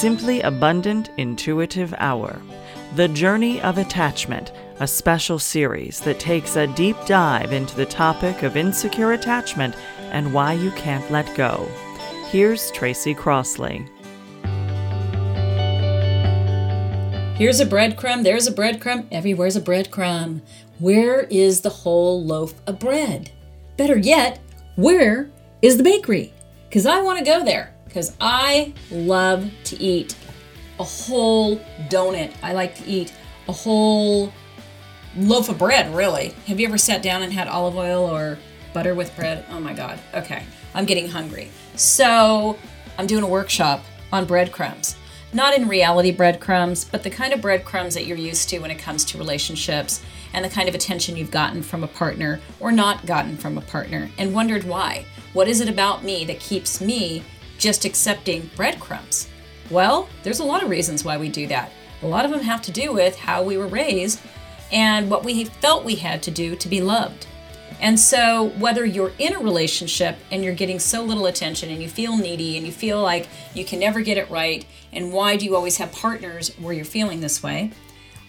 Simply Abundant Intuitive Hour. The Journey of Attachment, a special series that takes a deep dive into the topic of insecure attachment and why you can't let go. Here's Tracy Crossley. Here's a breadcrumb, there's a breadcrumb, everywhere's a breadcrumb. Where is the whole loaf of bread? Better yet, where is the bakery? Because I want to go there because I love to eat a whole donut. I like to eat a whole loaf of bread, really. Have you ever sat down and had olive oil or butter with bread? Oh my God. Okay. I'm getting hungry. So I'm doing a workshop on breadcrumbs. Not in reality breadcrumbs, but the kind of breadcrumbs that you're used to when it comes to relationships and the kind of attention you've gotten from a partner or not gotten from a partner and wondered why. What is it about me that keeps me just accepting breadcrumbs? Well, there's a lot of reasons why we do that. A lot of them have to do with how we were raised and what we felt we had to do to be loved. And so, whether you're in a relationship and you're getting so little attention and you feel needy and you feel like you can never get it right, and why do you always have partners where you're feeling this way?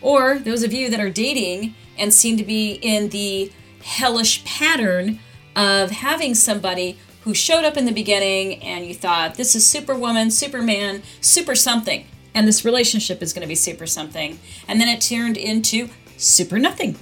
Or those of you that are dating and seem to be in the hellish pattern of having somebody who showed up in the beginning and you thought, this is Superwoman, Superman, super something, and this relationship is going to be super something. And then it turned into super nothing.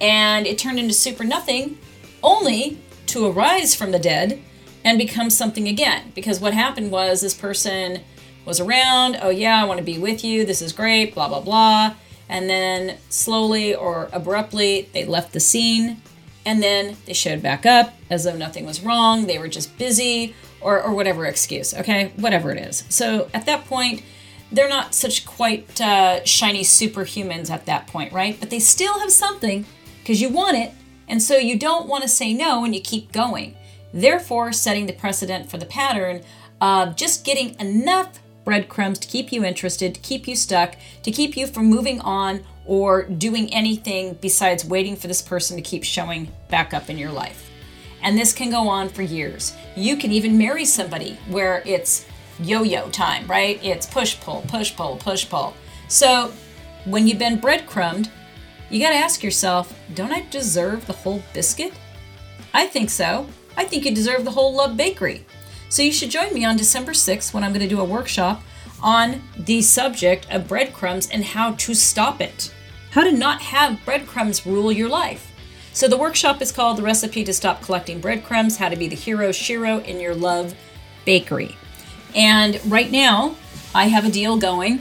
And it turned into super nothing only to arise from the dead and become something again. Because what happened was this person was around, oh yeah, I want to be with you, this is great, blah, blah, blah. And then slowly or abruptly, they left the scene and then they showed back up as though nothing was wrong, they were just busy, or, or whatever excuse, okay? Whatever it is. So at that point, they're not such quite uh, shiny superhumans at that point, right? But they still have something because you want it, and so you don't want to say no and you keep going. Therefore, setting the precedent for the pattern of just getting enough breadcrumbs to keep you interested, to keep you stuck, to keep you from moving on or doing anything besides waiting for this person to keep showing back up in your life. And this can go on for years. You can even marry somebody where it's yo yo time, right? It's push pull, push pull, push pull. So when you've been breadcrumbed, you got to ask yourself, don't I deserve the whole biscuit? I think so. I think you deserve the whole Love Bakery. So you should join me on December 6th when I'm going to do a workshop on the subject of breadcrumbs and how to stop it. How to not have breadcrumbs rule your life. So the workshop is called The Recipe to Stop Collecting Breadcrumbs How to Be the Hero Shero in Your Love Bakery. And right now, I have a deal going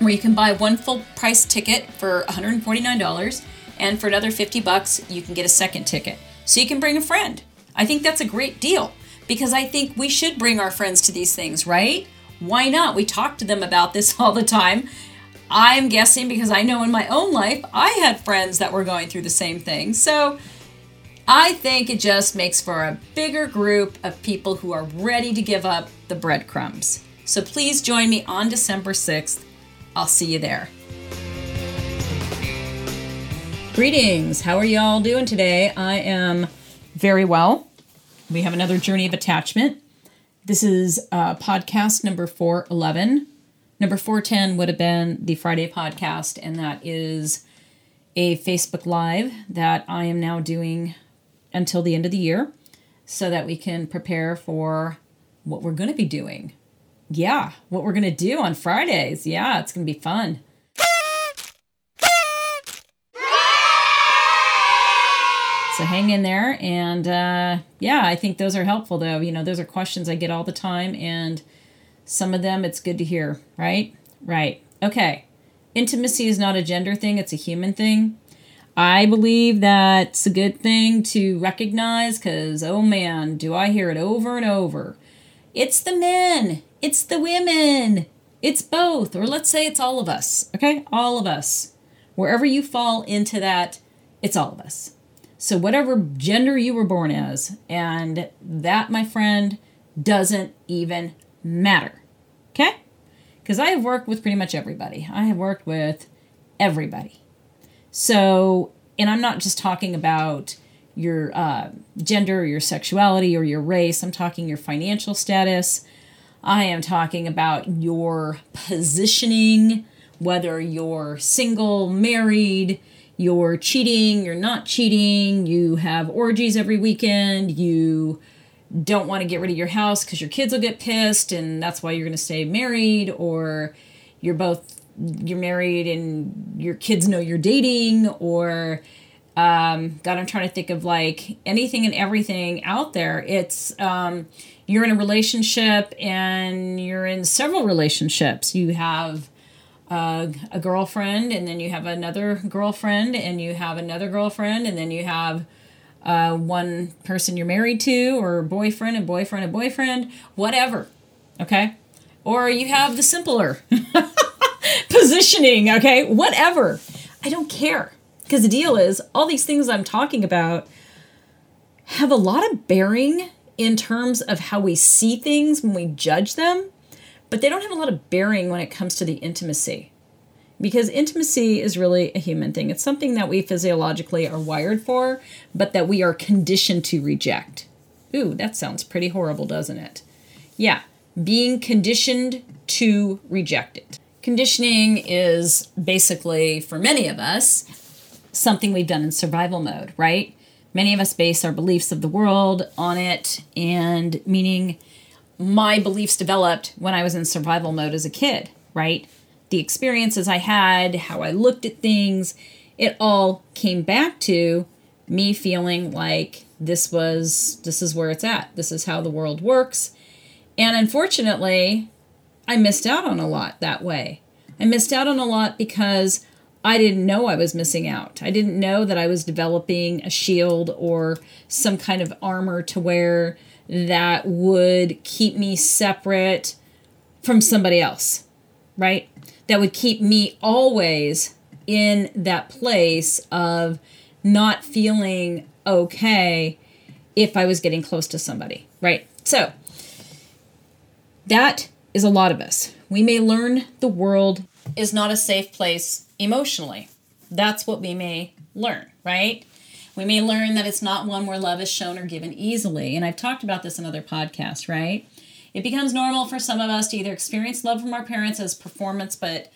where you can buy one full price ticket for $149 and for another 50 bucks you can get a second ticket. So you can bring a friend. I think that's a great deal because I think we should bring our friends to these things, right? Why not? We talk to them about this all the time. I'm guessing because I know in my own life I had friends that were going through the same thing. So I think it just makes for a bigger group of people who are ready to give up the breadcrumbs. So please join me on December 6th I'll see you there. Greetings. How are y'all doing today? I am very well. We have another journey of attachment. This is uh, podcast number 411. Number 410 would have been the Friday podcast, and that is a Facebook Live that I am now doing until the end of the year so that we can prepare for what we're going to be doing yeah, what we're going to do on Fridays. Yeah, it's going to be fun. So hang in there. And uh, yeah, I think those are helpful, though. You know, those are questions I get all the time. And some of them it's good to hear, right? Right. Okay. Intimacy is not a gender thing, it's a human thing. I believe that's a good thing to recognize because, oh man, do I hear it over and over. It's the men. It's the women. It's both. Or let's say it's all of us. Okay? All of us. Wherever you fall into that, it's all of us. So, whatever gender you were born as, and that, my friend, doesn't even matter. Okay? Because I have worked with pretty much everybody. I have worked with everybody. So, and I'm not just talking about your uh, gender or your sexuality or your race, I'm talking your financial status. I am talking about your positioning, whether you're single, married, you're cheating, you're not cheating, you have orgies every weekend, you don't want to get rid of your house because your kids will get pissed and that's why you're going to stay married, or you're both you're married and your kids know you're dating, or um, God, I'm trying to think of like anything and everything out there. It's um, you're in a relationship and you're in several relationships. You have uh, a girlfriend, and then you have another girlfriend, and you have another girlfriend, and then you have uh, one person you're married to, or boyfriend and boyfriend and boyfriend, whatever. Okay? Or you have the simpler positioning, okay? Whatever. I don't care. Because the deal is, all these things I'm talking about have a lot of bearing in terms of how we see things when we judge them but they don't have a lot of bearing when it comes to the intimacy. Because intimacy is really a human thing. It's something that we physiologically are wired for, but that we are conditioned to reject. Ooh, that sounds pretty horrible, doesn't it? Yeah, being conditioned to reject it. Conditioning is basically, for many of us, something we've done in survival mode, right? Many of us base our beliefs of the world on it, and meaning my beliefs developed when I was in survival mode as a kid, right? The experiences I had, how I looked at things, it all came back to me feeling like this was this is where it's at. This is how the world works. And unfortunately, I missed out on a lot that way. I missed out on a lot because I didn't know I was missing out. I didn't know that I was developing a shield or some kind of armor to wear that would keep me separate from somebody else, right? That would keep me always in that place of not feeling okay if I was getting close to somebody, right? So, that is a lot of us. We may learn the world is not a safe place emotionally. That's what we may learn, right? We may learn that it's not one where love is shown or given easily. And I've talked about this in other podcasts, right? It becomes normal for some of us to either experience love from our parents as performance, but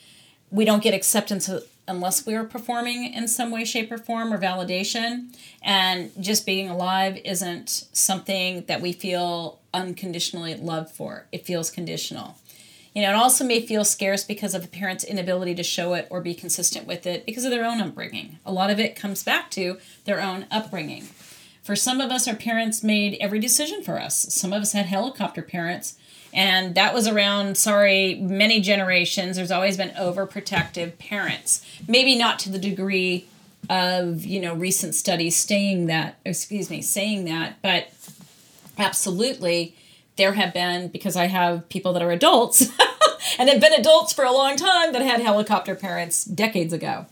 we don't get acceptance unless we are performing in some way, shape, or form or validation. And just being alive isn't something that we feel unconditionally loved for, it feels conditional. You know, it also may feel scarce because of a parent's inability to show it or be consistent with it because of their own upbringing. A lot of it comes back to their own upbringing. For some of us, our parents made every decision for us. Some of us had helicopter parents, and that was around, sorry, many generations. There's always been overprotective parents. Maybe not to the degree of, you know, recent studies saying that, excuse me, saying that, but absolutely there have been because I have people that are adults and have been adults for a long time that had helicopter parents decades ago.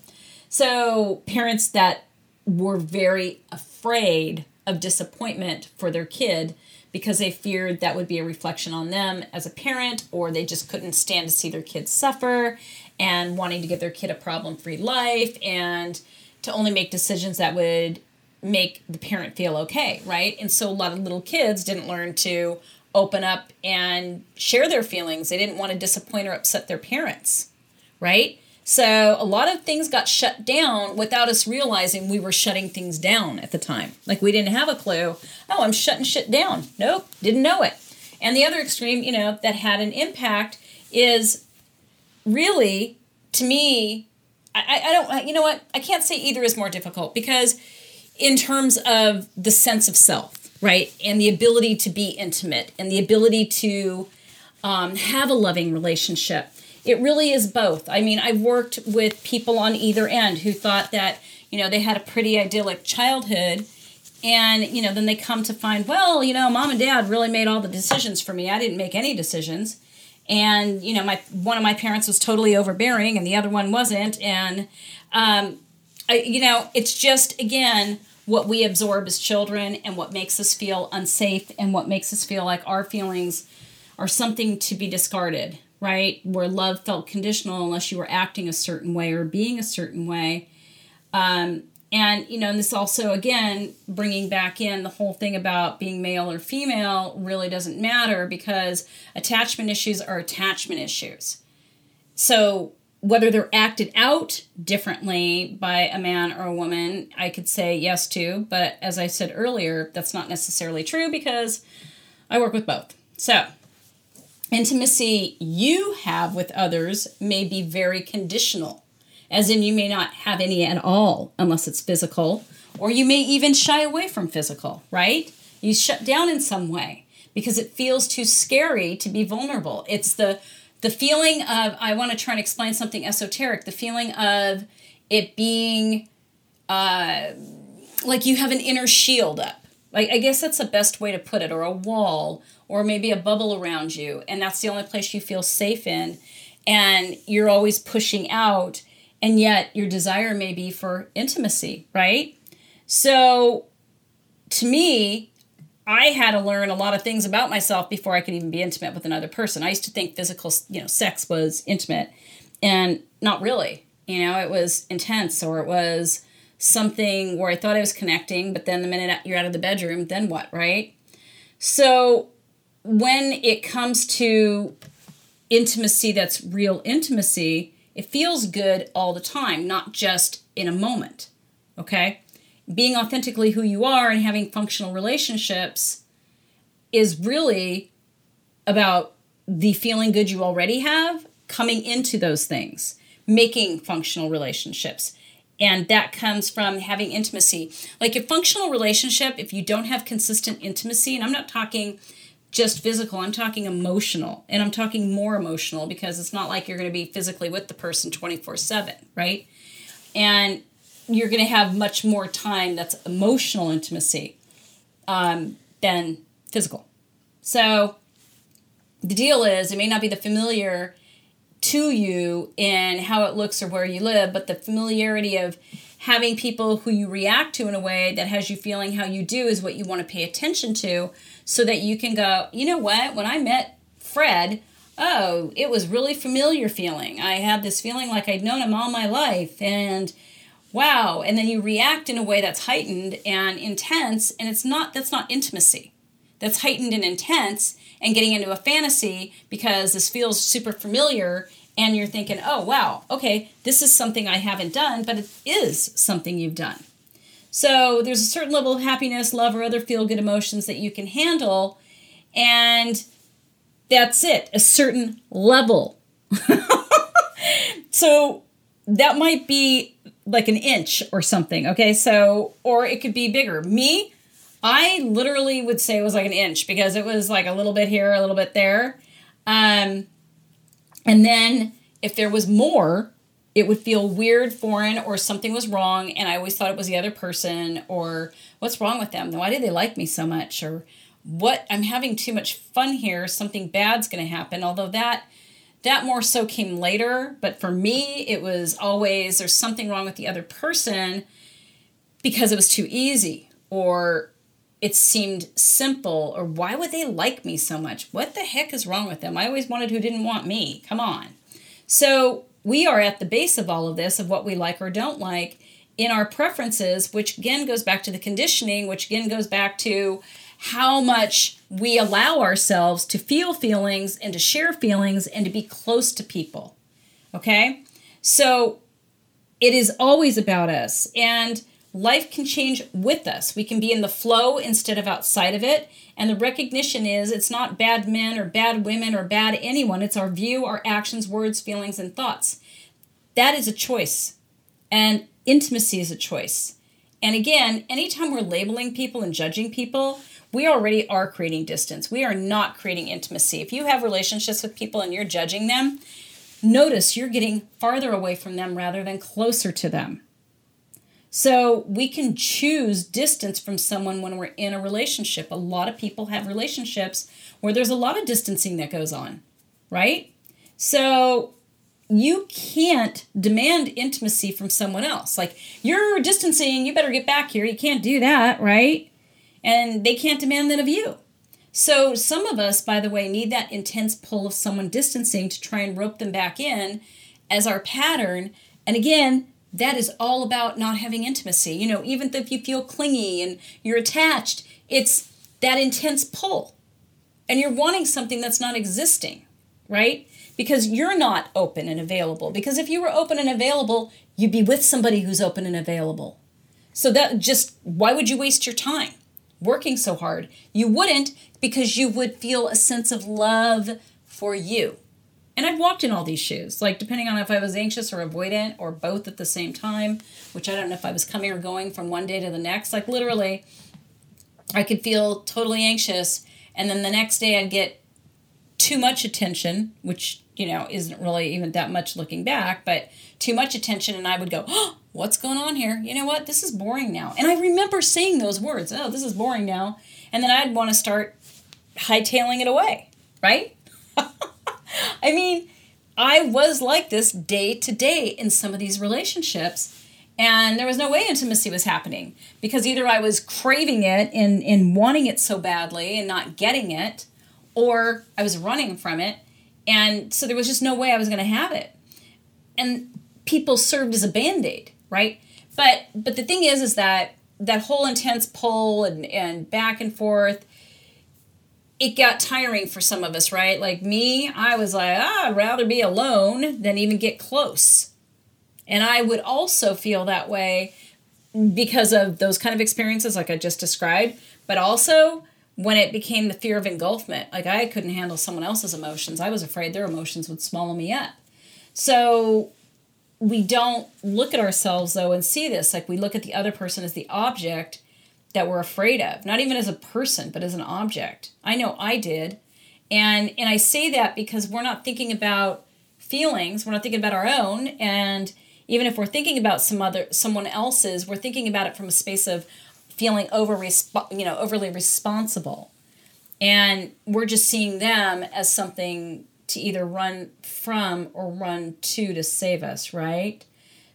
So parents that were very afraid of disappointment for their kid because they feared that would be a reflection on them as a parent or they just couldn't stand to see their kids suffer and wanting to give their kid a problem-free life and to only make decisions that would make the parent feel okay, right? And so a lot of little kids didn't learn to open up and share their feelings. They didn't want to disappoint or upset their parents, right? So a lot of things got shut down without us realizing we were shutting things down at the time. Like we didn't have a clue. Oh, I'm shutting shit down. Nope, didn't know it. And the other extreme, you know, that had an impact is really, to me, I, I don't, you know what? I can't say either is more difficult because in terms of the sense of self, right? And the ability to be intimate and the ability to um, have a loving relationship. It really is both. I mean, I've worked with people on either end who thought that, you know, they had a pretty idyllic childhood. And, you know, then they come to find, well, you know, mom and dad really made all the decisions for me. I didn't make any decisions. And, you know, my one of my parents was totally overbearing and the other one wasn't. And, um, I, you know, it's just, again, what we absorb as children and what makes us feel unsafe and what makes us feel like our feelings are something to be discarded, right? Where love felt conditional unless you were acting a certain way or being a certain way. Um, And, you know, and this also, again, bringing back in the whole thing about being male or female really doesn't matter because attachment issues are attachment issues. So, whether they're acted out differently by a man or a woman, I could say yes to. But as I said earlier, that's not necessarily true because I work with both. So, intimacy you have with others may be very conditional, as in you may not have any at all unless it's physical, or you may even shy away from physical, right? You shut down in some way because it feels too scary to be vulnerable. It's the the feeling of I want to try and explain something esoteric, the feeling of it being uh, like you have an inner shield up. Like I guess that's the best way to put it, or a wall, or maybe a bubble around you, and that's the only place you feel safe in, and you're always pushing out, and yet your desire may be for intimacy, right? So, to me, I had to learn a lot of things about myself before I could even be intimate with another person. I used to think physical, you know, sex was intimate, and not really. You know, it was intense or it was something where I thought I was connecting, but then the minute you're out of the bedroom, then what, right? So when it comes to intimacy that's real intimacy, it feels good all the time, not just in a moment. Okay? being authentically who you are and having functional relationships is really about the feeling good you already have coming into those things, making functional relationships. And that comes from having intimacy. Like a functional relationship, if you don't have consistent intimacy, and I'm not talking just physical, I'm talking emotional. And I'm talking more emotional because it's not like you're going to be physically with the person 24 7, right? And you're going to have much more time that's emotional intimacy um, than physical. So the deal is, it may not be the familiar to you in how it looks or where you live, but the familiarity of having people who you react to in a way that has you feeling how you do is what you want to pay attention to so that you can go, you know what, when I met Fred, oh, it was really familiar feeling. I had this feeling like I'd known him all my life and wow and then you react in a way that's heightened and intense and it's not that's not intimacy that's heightened and intense and getting into a fantasy because this feels super familiar and you're thinking oh wow okay this is something i haven't done but it is something you've done so there's a certain level of happiness love or other feel good emotions that you can handle and that's it a certain level so that might be like an inch or something. Okay, so or it could be bigger. Me, I literally would say it was like an inch because it was like a little bit here, a little bit there. Um, and then if there was more, it would feel weird, foreign, or something was wrong. And I always thought it was the other person, or what's wrong with them? Why do they like me so much? Or what? I'm having too much fun here. Something bad's going to happen. Although that that more so came later, but for me, it was always there's something wrong with the other person because it was too easy or it seemed simple or why would they like me so much? What the heck is wrong with them? I always wanted who didn't want me. Come on. So, we are at the base of all of this of what we like or don't like in our preferences, which again goes back to the conditioning, which again goes back to how much we allow ourselves to feel feelings and to share feelings and to be close to people. Okay? So it is always about us and life can change with us. We can be in the flow instead of outside of it. And the recognition is it's not bad men or bad women or bad anyone. It's our view, our actions, words, feelings, and thoughts. That is a choice. And intimacy is a choice. And again, anytime we're labeling people and judging people, we already are creating distance. We are not creating intimacy. If you have relationships with people and you're judging them, notice you're getting farther away from them rather than closer to them. So we can choose distance from someone when we're in a relationship. A lot of people have relationships where there's a lot of distancing that goes on, right? So you can't demand intimacy from someone else. Like, you're distancing, you better get back here. You can't do that, right? and they can't demand that of you. So, some of us, by the way, need that intense pull of someone distancing to try and rope them back in as our pattern. And again, that is all about not having intimacy. You know, even if you feel clingy and you're attached, it's that intense pull. And you're wanting something that's not existing, right? Because you're not open and available. Because if you were open and available, you'd be with somebody who's open and available. So that just, why would you waste your time working so hard? You wouldn't because you would feel a sense of love for you. And I've walked in all these shoes, like depending on if I was anxious or avoidant or both at the same time, which I don't know if I was coming or going from one day to the next. Like literally, I could feel totally anxious, and then the next day I'd get too much attention, which, you know, isn't really even that much looking back, but too much attention, and I would go, oh, what's going on here? You know what? This is boring now. And I remember saying those words, oh, this is boring now. And then I'd want to start hightailing it away, right? I mean, I was like this day to day in some of these relationships. And there was no way intimacy was happening because either I was craving it and, and wanting it so badly and not getting it, or I was running from it. And so there was just no way I was going to have it. And people served as a band aid, right? But but the thing is, is that that whole intense pull and, and back and forth it got tiring for some of us, right? Like me, I was like, ah, I'd rather be alone than even get close. And I would also feel that way because of those kind of experiences, like I just described, but also when it became the fear of engulfment. Like I couldn't handle someone else's emotions, I was afraid their emotions would swallow me up. So we don't look at ourselves though and see this. Like we look at the other person as the object that we're afraid of, not even as a person, but as an object. I know I did. And and I say that because we're not thinking about feelings, we're not thinking about our own and even if we're thinking about some other someone else's, we're thinking about it from a space of feeling over you know, overly responsible. And we're just seeing them as something to either run from or run to to save us, right?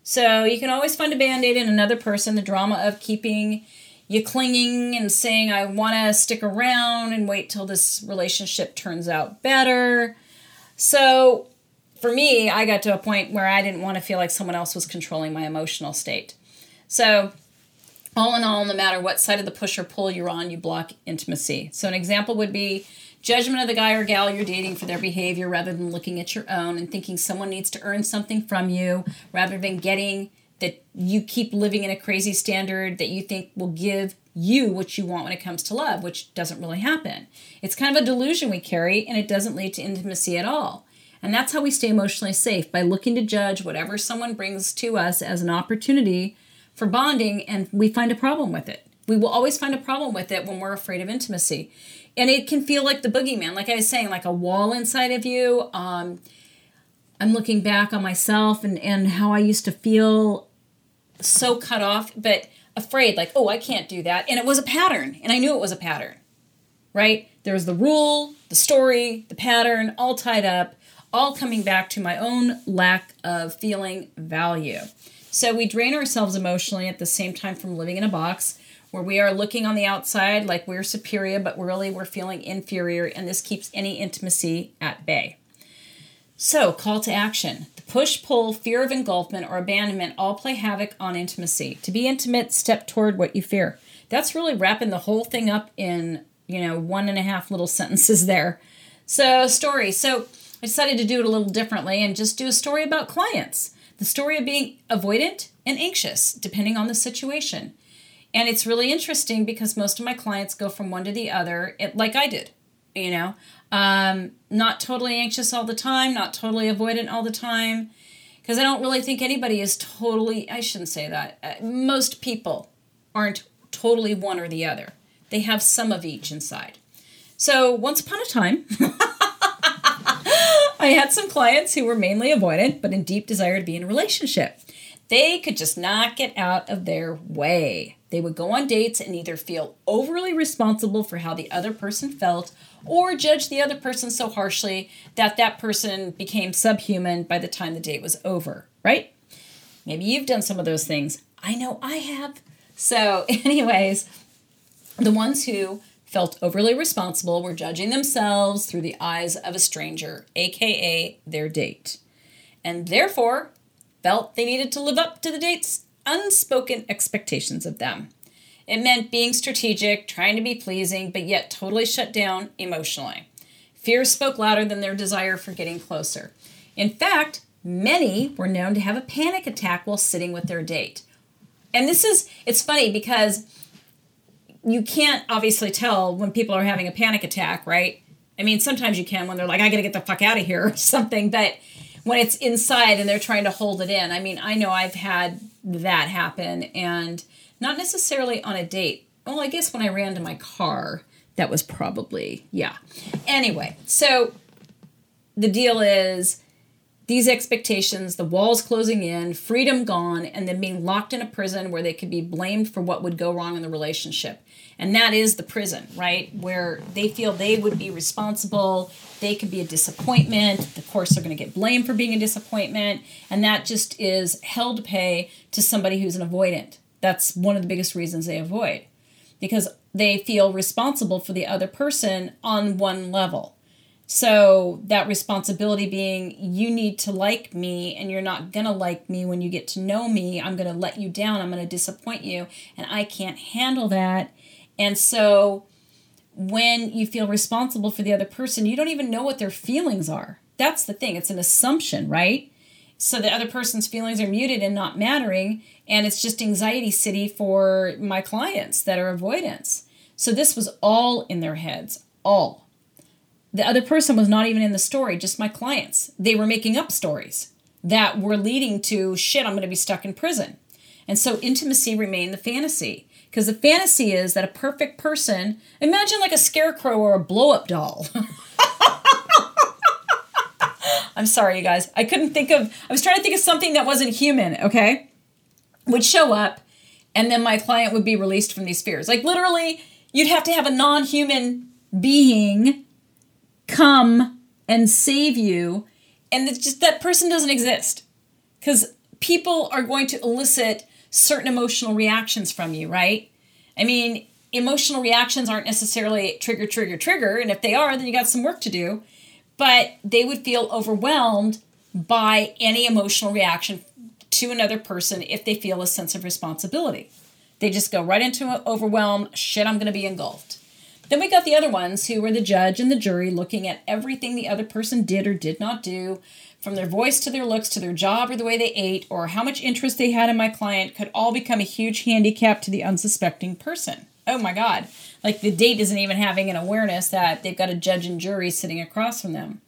So you can always find a band aid in another person, the drama of keeping you clinging and saying, I want to stick around and wait till this relationship turns out better. So for me, I got to a point where I didn't want to feel like someone else was controlling my emotional state. So, all in all, no matter what side of the push or pull you're on, you block intimacy. So, an example would be judgment of the guy or gal you're dating for their behavior rather than looking at your own and thinking someone needs to earn something from you rather than getting that you keep living in a crazy standard that you think will give you what you want when it comes to love, which doesn't really happen. It's kind of a delusion we carry, and it doesn't lead to intimacy at all. And that's how we stay emotionally safe by looking to judge whatever someone brings to us as an opportunity for bonding, and we find a problem with it. We will always find a problem with it when we're afraid of intimacy. And it can feel like the boogeyman, like I was saying, like a wall inside of you. Um, I'm looking back on myself and, and how I used to feel so cut off, but afraid, like, oh, I can't do that. And it was a pattern, and I knew it was a pattern, right? There was the rule, the story, the pattern, all tied up, all coming back to my own lack of feeling value. So we drain ourselves emotionally at the same time from living in a box where we are looking on the outside like we're superior, but really we're feeling inferior, and this keeps any intimacy at bay. So, call to action. Push, pull, fear of engulfment, or abandonment all play havoc on intimacy. To be intimate, step toward what you fear. That's really wrapping the whole thing up in, you know, one and a half little sentences there. So, story. So, I decided to do it a little differently and just do a story about clients. The story of being avoidant and anxious, depending on the situation. And it's really interesting because most of my clients go from one to the other, it, like I did. You know, um, not totally anxious all the time, not totally avoidant all the time. Because I don't really think anybody is totally, I shouldn't say that. Uh, most people aren't totally one or the other, they have some of each inside. So, once upon a time, I had some clients who were mainly avoidant, but in deep desire to be in a relationship. They could just not get out of their way. They would go on dates and either feel overly responsible for how the other person felt or judge the other person so harshly that that person became subhuman by the time the date was over, right? Maybe you've done some of those things. I know I have. So, anyways, the ones who felt overly responsible were judging themselves through the eyes of a stranger, aka their date. And therefore, felt they needed to live up to the date's unspoken expectations of them. It meant being strategic, trying to be pleasing, but yet totally shut down emotionally. Fear spoke louder than their desire for getting closer. In fact, many were known to have a panic attack while sitting with their date. And this is, it's funny because you can't obviously tell when people are having a panic attack, right? I mean, sometimes you can when they're like, I gotta get the fuck out of here or something, but when it's inside and they're trying to hold it in, I mean, I know I've had that happen and not necessarily on a date. Well, I guess when I ran to my car, that was probably, yeah. Anyway, so the deal is these expectations, the walls closing in, freedom gone, and then being locked in a prison where they could be blamed for what would go wrong in the relationship. And that is the prison, right? Where they feel they would be responsible, they could be a disappointment. Of course, they're going to get blamed for being a disappointment. And that just is hell to pay to somebody who's an avoidant. That's one of the biggest reasons they avoid because they feel responsible for the other person on one level. So, that responsibility being, you need to like me, and you're not gonna like me when you get to know me. I'm gonna let you down, I'm gonna disappoint you, and I can't handle that. And so, when you feel responsible for the other person, you don't even know what their feelings are. That's the thing, it's an assumption, right? So, the other person's feelings are muted and not mattering, and it's just anxiety city for my clients that are avoidants. So this was all in their heads, all. The other person was not even in the story, just my clients. They were making up stories that were leading to shit, I'm going to be stuck in prison. And so intimacy remained the fantasy. Because the fantasy is that a perfect person, imagine like a scarecrow or a blow up doll. I'm sorry, you guys. I couldn't think of, I was trying to think of something that wasn't human, okay? would show up and then my client would be released from these fears. Like literally, you'd have to have a non human being come and save you. And it's just that person doesn't exist because people are going to elicit certain emotional reactions from you, right? I mean, emotional reactions aren't necessarily trigger, trigger, trigger. And if they are, then you got some work to do. But they would feel overwhelmed by any emotional reaction to another person if they feel a sense of responsibility. They just go right into overwhelm, shit, I'm going to be engulfed. Then we got the other ones who were the judge and the jury looking at everything the other person did or did not do, from their voice to their looks to their job or the way they ate or how much interest they had in my client could all become a huge handicap to the unsuspecting person. Oh my God. Like the date isn't even having an awareness that they've got a judge and jury sitting across from them.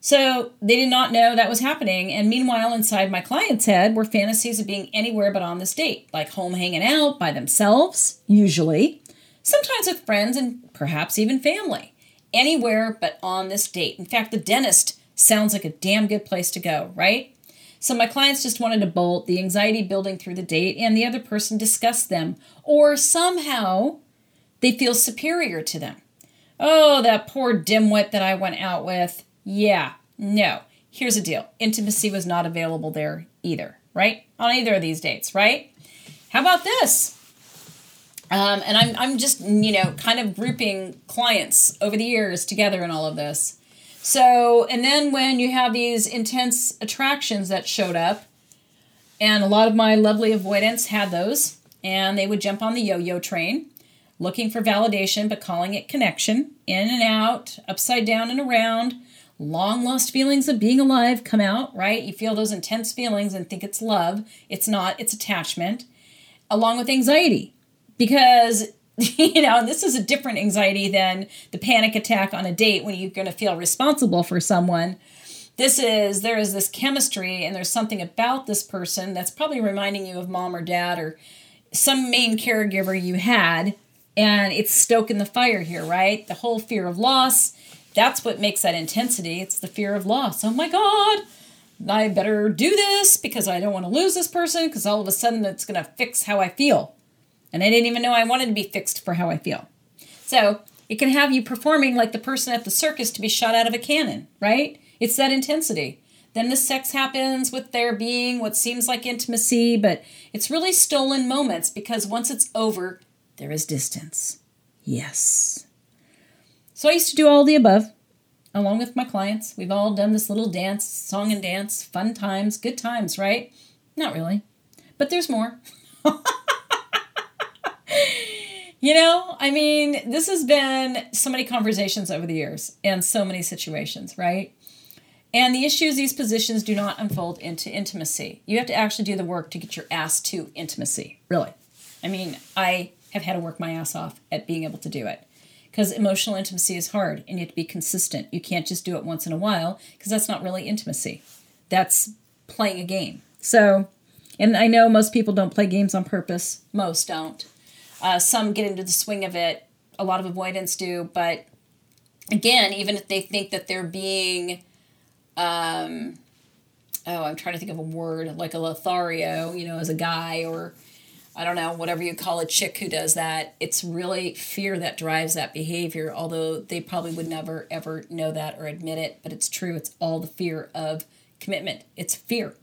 So they did not know that was happening. And meanwhile, inside my client's head were fantasies of being anywhere but on this date, like home hanging out by themselves, usually, sometimes with friends and perhaps even family. Anywhere but on this date. In fact, the dentist sounds like a damn good place to go, right? So my clients just wanted to bolt, the anxiety building through the date, and the other person disgust them, or somehow they feel superior to them. Oh, that poor dimwit that I went out with. Yeah, no. Here's the deal intimacy was not available there either, right? On either of these dates, right? How about this? Um, and I'm, I'm just, you know, kind of grouping clients over the years together in all of this. So, and then when you have these intense attractions that showed up, and a lot of my lovely avoidants had those, and they would jump on the yo yo train looking for validation, but calling it connection, in and out, upside down and around long lost feelings of being alive come out, right? You feel those intense feelings and think it's love. It's not, it's attachment, along with anxiety. Because, you know, this is a different anxiety than the panic attack on a date when you're going to feel responsible for someone. This is, there is this chemistry and there's something about this person that's probably reminding you of mom or dad or some main caregiver you had. And it's stoking the fire here, right? The whole fear of loss that's what makes that intensity. It's the fear of loss. Oh my God, I better do this because I don't want to lose this person because all of a sudden it's going to fix how I feel. And I didn't even know I wanted to be fixed for how I feel. So it can have you performing like the person at the circus to be shot out of a cannon, right? It's that intensity. Then the sex happens with there being what seems like intimacy, but it's really stolen moments because once it's over, there is distance. Yes. So I used to do all the above along with my clients. We've all done this little dance, song and dance, fun times, good times, right? Not really. But there's more. you know, I mean, this has been so many conversations over the years and so many situations, right? And the issue is these positions do not unfold into intimacy. You have to actually do the work to get your ass to intimacy, really. I mean, I have had to work my ass off at being able to do it because emotional intimacy is hard and you have to be consistent. You can't just do it once in a while because that's not really intimacy. That's playing a game. So, and I know most people don't play games on purpose. Most don't. Uh, some get into the swing of it. A lot of avoidants do. But again, even if they think that they're being, um, oh, I'm trying to think of a word like a Lothario, you know, as a guy or I don't know, whatever you call a chick who does that, it's really fear that drives that behavior, although they probably would never ever know that or admit it, but it's true. It's all the fear of commitment. It's fear.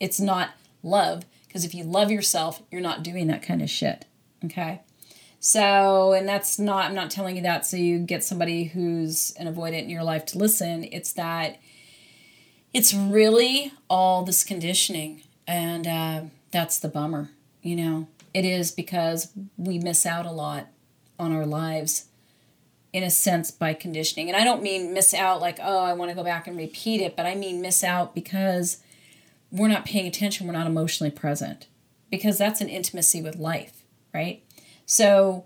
It's not love, because if you love yourself, you're not doing that kind of shit. Okay? So, and that's not, I'm not telling you that so you get somebody who's an avoidant in your life to listen. It's that it's really all this conditioning. And uh, that's the bummer, you know? it is because we miss out a lot on our lives in a sense by conditioning. And I don't mean miss out like, oh, I want to go back and repeat it, but I mean miss out because we're not paying attention, we're not emotionally present. Because that's an intimacy with life, right? So,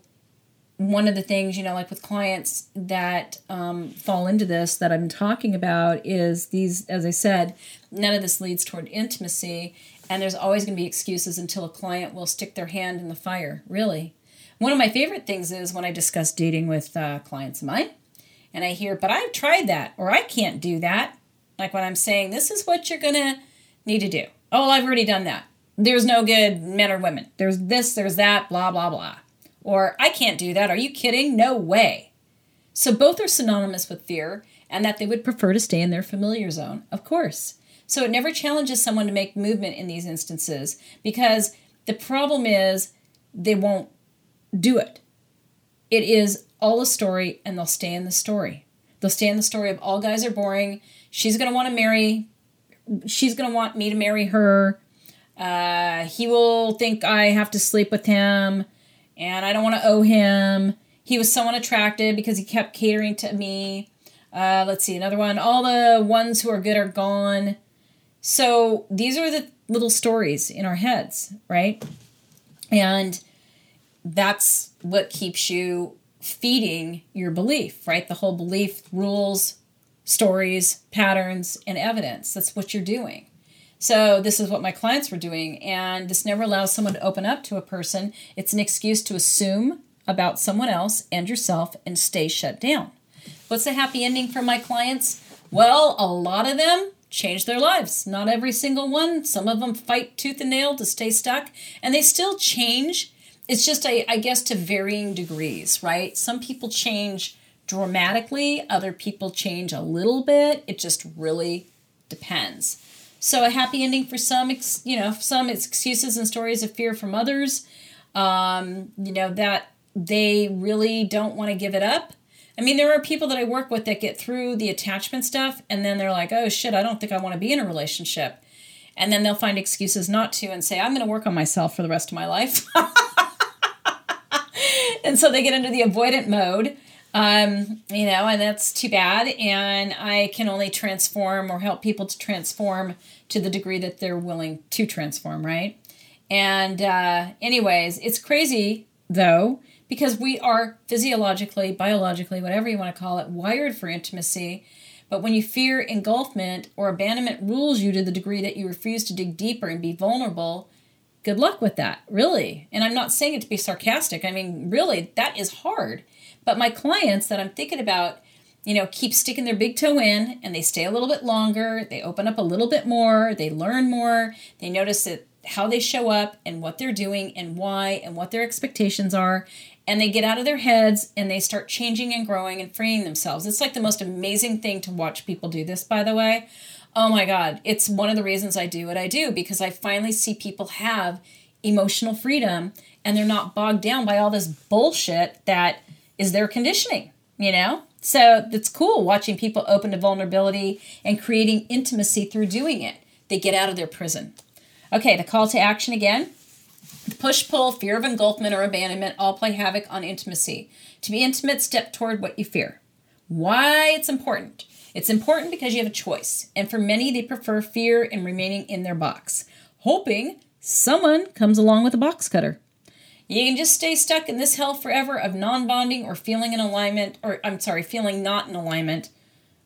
one of the things, you know, like with clients that um, fall into this that I'm talking about is these, as I said, none of this leads toward intimacy and there's always going to be excuses until a client will stick their hand in the fire really. One of my favorite things is when i discuss dating with uh, clients of mine and i hear but i've tried that or i can't do that. Like when i'm saying this is what you're going to need to do. Oh well, i've already done that there's no good men or women there's this there's that blah blah blah or i can't do that are you kidding no way so both are synonymous with fear and that they would prefer to stay in their familiar zone of course so it never challenges someone to make movement in these instances because the problem is they won't do it. It is all a story and they'll stay in the story. They'll stay in the story of all guys are boring. She's going to want to marry. She's going to want me to marry her. Uh, he will think I have to sleep with him and I don't want to owe him. He was so unattractive because he kept catering to me. Uh, let's see, another one. All the ones who are good are gone. So these are the little stories in our heads, right? And that's what keeps you feeding your belief, right? The whole belief, rules, stories, patterns, and evidence. That's what you're doing. So, this is what my clients were doing, and this never allows someone to open up to a person. It's an excuse to assume about someone else and yourself and stay shut down. What's the happy ending for my clients? Well, a lot of them change their lives. Not every single one. Some of them fight tooth and nail to stay stuck, and they still change. It's just, I, I guess, to varying degrees, right? Some people change dramatically, other people change a little bit. It just really depends. So, a happy ending for some, you know, some it's excuses and stories of fear from others. Um, you know, that they really don't want to give it up I mean, there are people that I work with that get through the attachment stuff and then they're like, oh shit, I don't think I want to be in a relationship. And then they'll find excuses not to and say, I'm going to work on myself for the rest of my life. and so they get into the avoidant mode, um, you know, and that's too bad. And I can only transform or help people to transform to the degree that they're willing to transform, right? And, uh, anyways, it's crazy though because we are physiologically, biologically, whatever you want to call it, wired for intimacy. But when you fear engulfment or abandonment rules you to the degree that you refuse to dig deeper and be vulnerable, good luck with that, really. And I'm not saying it to be sarcastic. I mean, really, that is hard. But my clients that I'm thinking about, you know, keep sticking their big toe in and they stay a little bit longer, they open up a little bit more, they learn more, they notice that how they show up and what they're doing and why and what their expectations are and they get out of their heads and they start changing and growing and freeing themselves. It's like the most amazing thing to watch people do this, by the way. Oh my God, it's one of the reasons I do what I do because I finally see people have emotional freedom and they're not bogged down by all this bullshit that is their conditioning, you know? So it's cool watching people open to vulnerability and creating intimacy through doing it. They get out of their prison. Okay, the call to action again. The push, pull, fear of engulfment or abandonment all play havoc on intimacy. To be intimate, step toward what you fear. Why it's important. It's important because you have a choice, and for many, they prefer fear and remaining in their box, hoping someone comes along with a box cutter. You can just stay stuck in this hell forever of non bonding or feeling in alignment, or I'm sorry, feeling not in alignment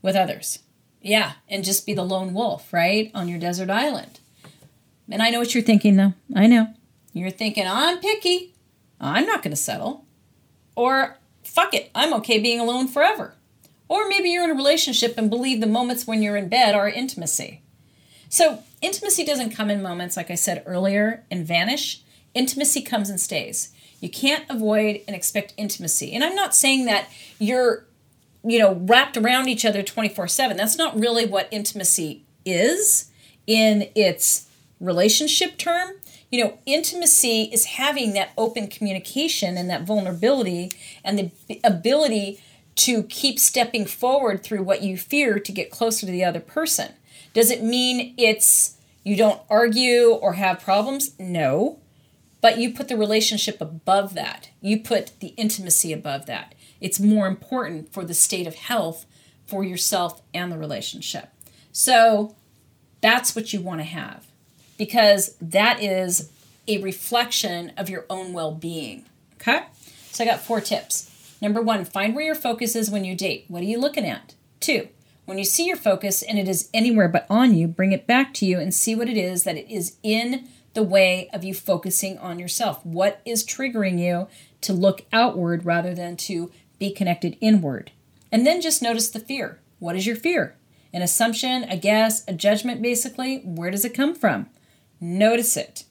with others. Yeah, and just be the lone wolf, right, on your desert island. And I know what you're thinking, though. I know. You're thinking, I'm picky. I'm not going to settle. Or, fuck it, I'm okay being alone forever. Or maybe you're in a relationship and believe the moments when you're in bed are intimacy. So, intimacy doesn't come in moments, like I said earlier, and vanish. Intimacy comes and stays. You can't avoid and expect intimacy. And I'm not saying that you're, you know, wrapped around each other 24 7. That's not really what intimacy is in its relationship term. You know, intimacy is having that open communication and that vulnerability and the ability to keep stepping forward through what you fear to get closer to the other person. Does it mean it's you don't argue or have problems? No. But you put the relationship above that. You put the intimacy above that. It's more important for the state of health for yourself and the relationship. So that's what you want to have because that is a reflection of your own well being. Okay? So I got four tips. Number one, find where your focus is when you date. What are you looking at? Two, when you see your focus and it is anywhere but on you, bring it back to you and see what it is that it is in the way of you focusing on yourself. What is triggering you to look outward rather than to be connected inward? And then just notice the fear. What is your fear? An assumption, a guess, a judgment, basically. Where does it come from? Notice it.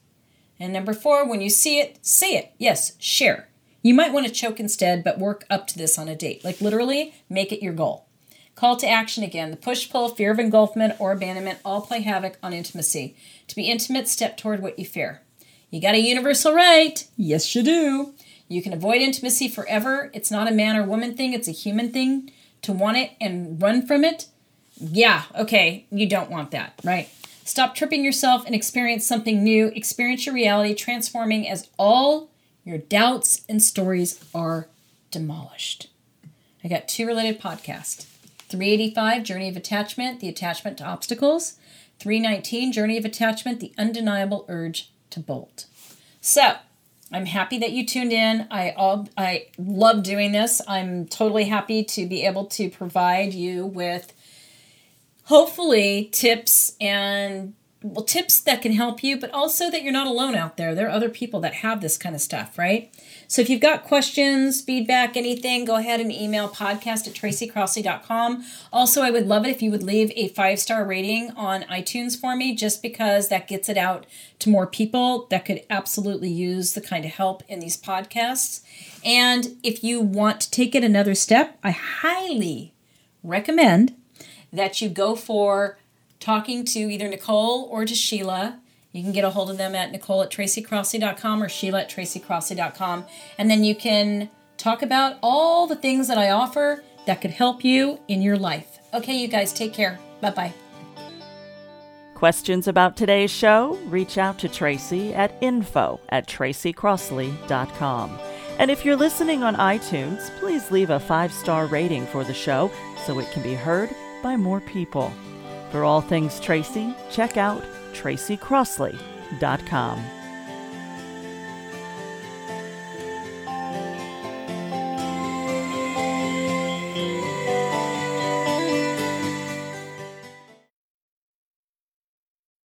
And number four, when you see it, say it. Yes, share. You might want to choke instead, but work up to this on a date. Like literally, make it your goal. Call to action again. The push pull, fear of engulfment, or abandonment all play havoc on intimacy. To be intimate, step toward what you fear. You got a universal right. Yes, you do. You can avoid intimacy forever. It's not a man or woman thing, it's a human thing. To want it and run from it, yeah, okay, you don't want that, right? Stop tripping yourself and experience something new. Experience your reality transforming as all your doubts and stories are demolished. I got two related podcasts 385 Journey of Attachment, The Attachment to Obstacles. 319 Journey of Attachment, The Undeniable Urge to Bolt. So, I'm happy that you tuned in. I all I love doing this. I'm totally happy to be able to provide you with hopefully tips and well tips that can help you but also that you're not alone out there. There are other people that have this kind of stuff right? So if you've got questions feedback anything go ahead and email podcast at tracycrossley.com also i would love it if you would leave a five star rating on itunes for me just because that gets it out to more people that could absolutely use the kind of help in these podcasts. And if you want to take it another step i highly recommend that you go for talking to either Nicole or to Sheila. You can get a hold of them at Nicole at tracycrossley.com or Sheila at tracycrossley.com. And then you can talk about all the things that I offer that could help you in your life. Okay, you guys, take care. Bye bye. Questions about today's show? Reach out to Tracy at info at tracycrossley.com. And if you're listening on iTunes, please leave a five star rating for the show so it can be heard by more people. For all things Tracy, check out tracycrossley.com.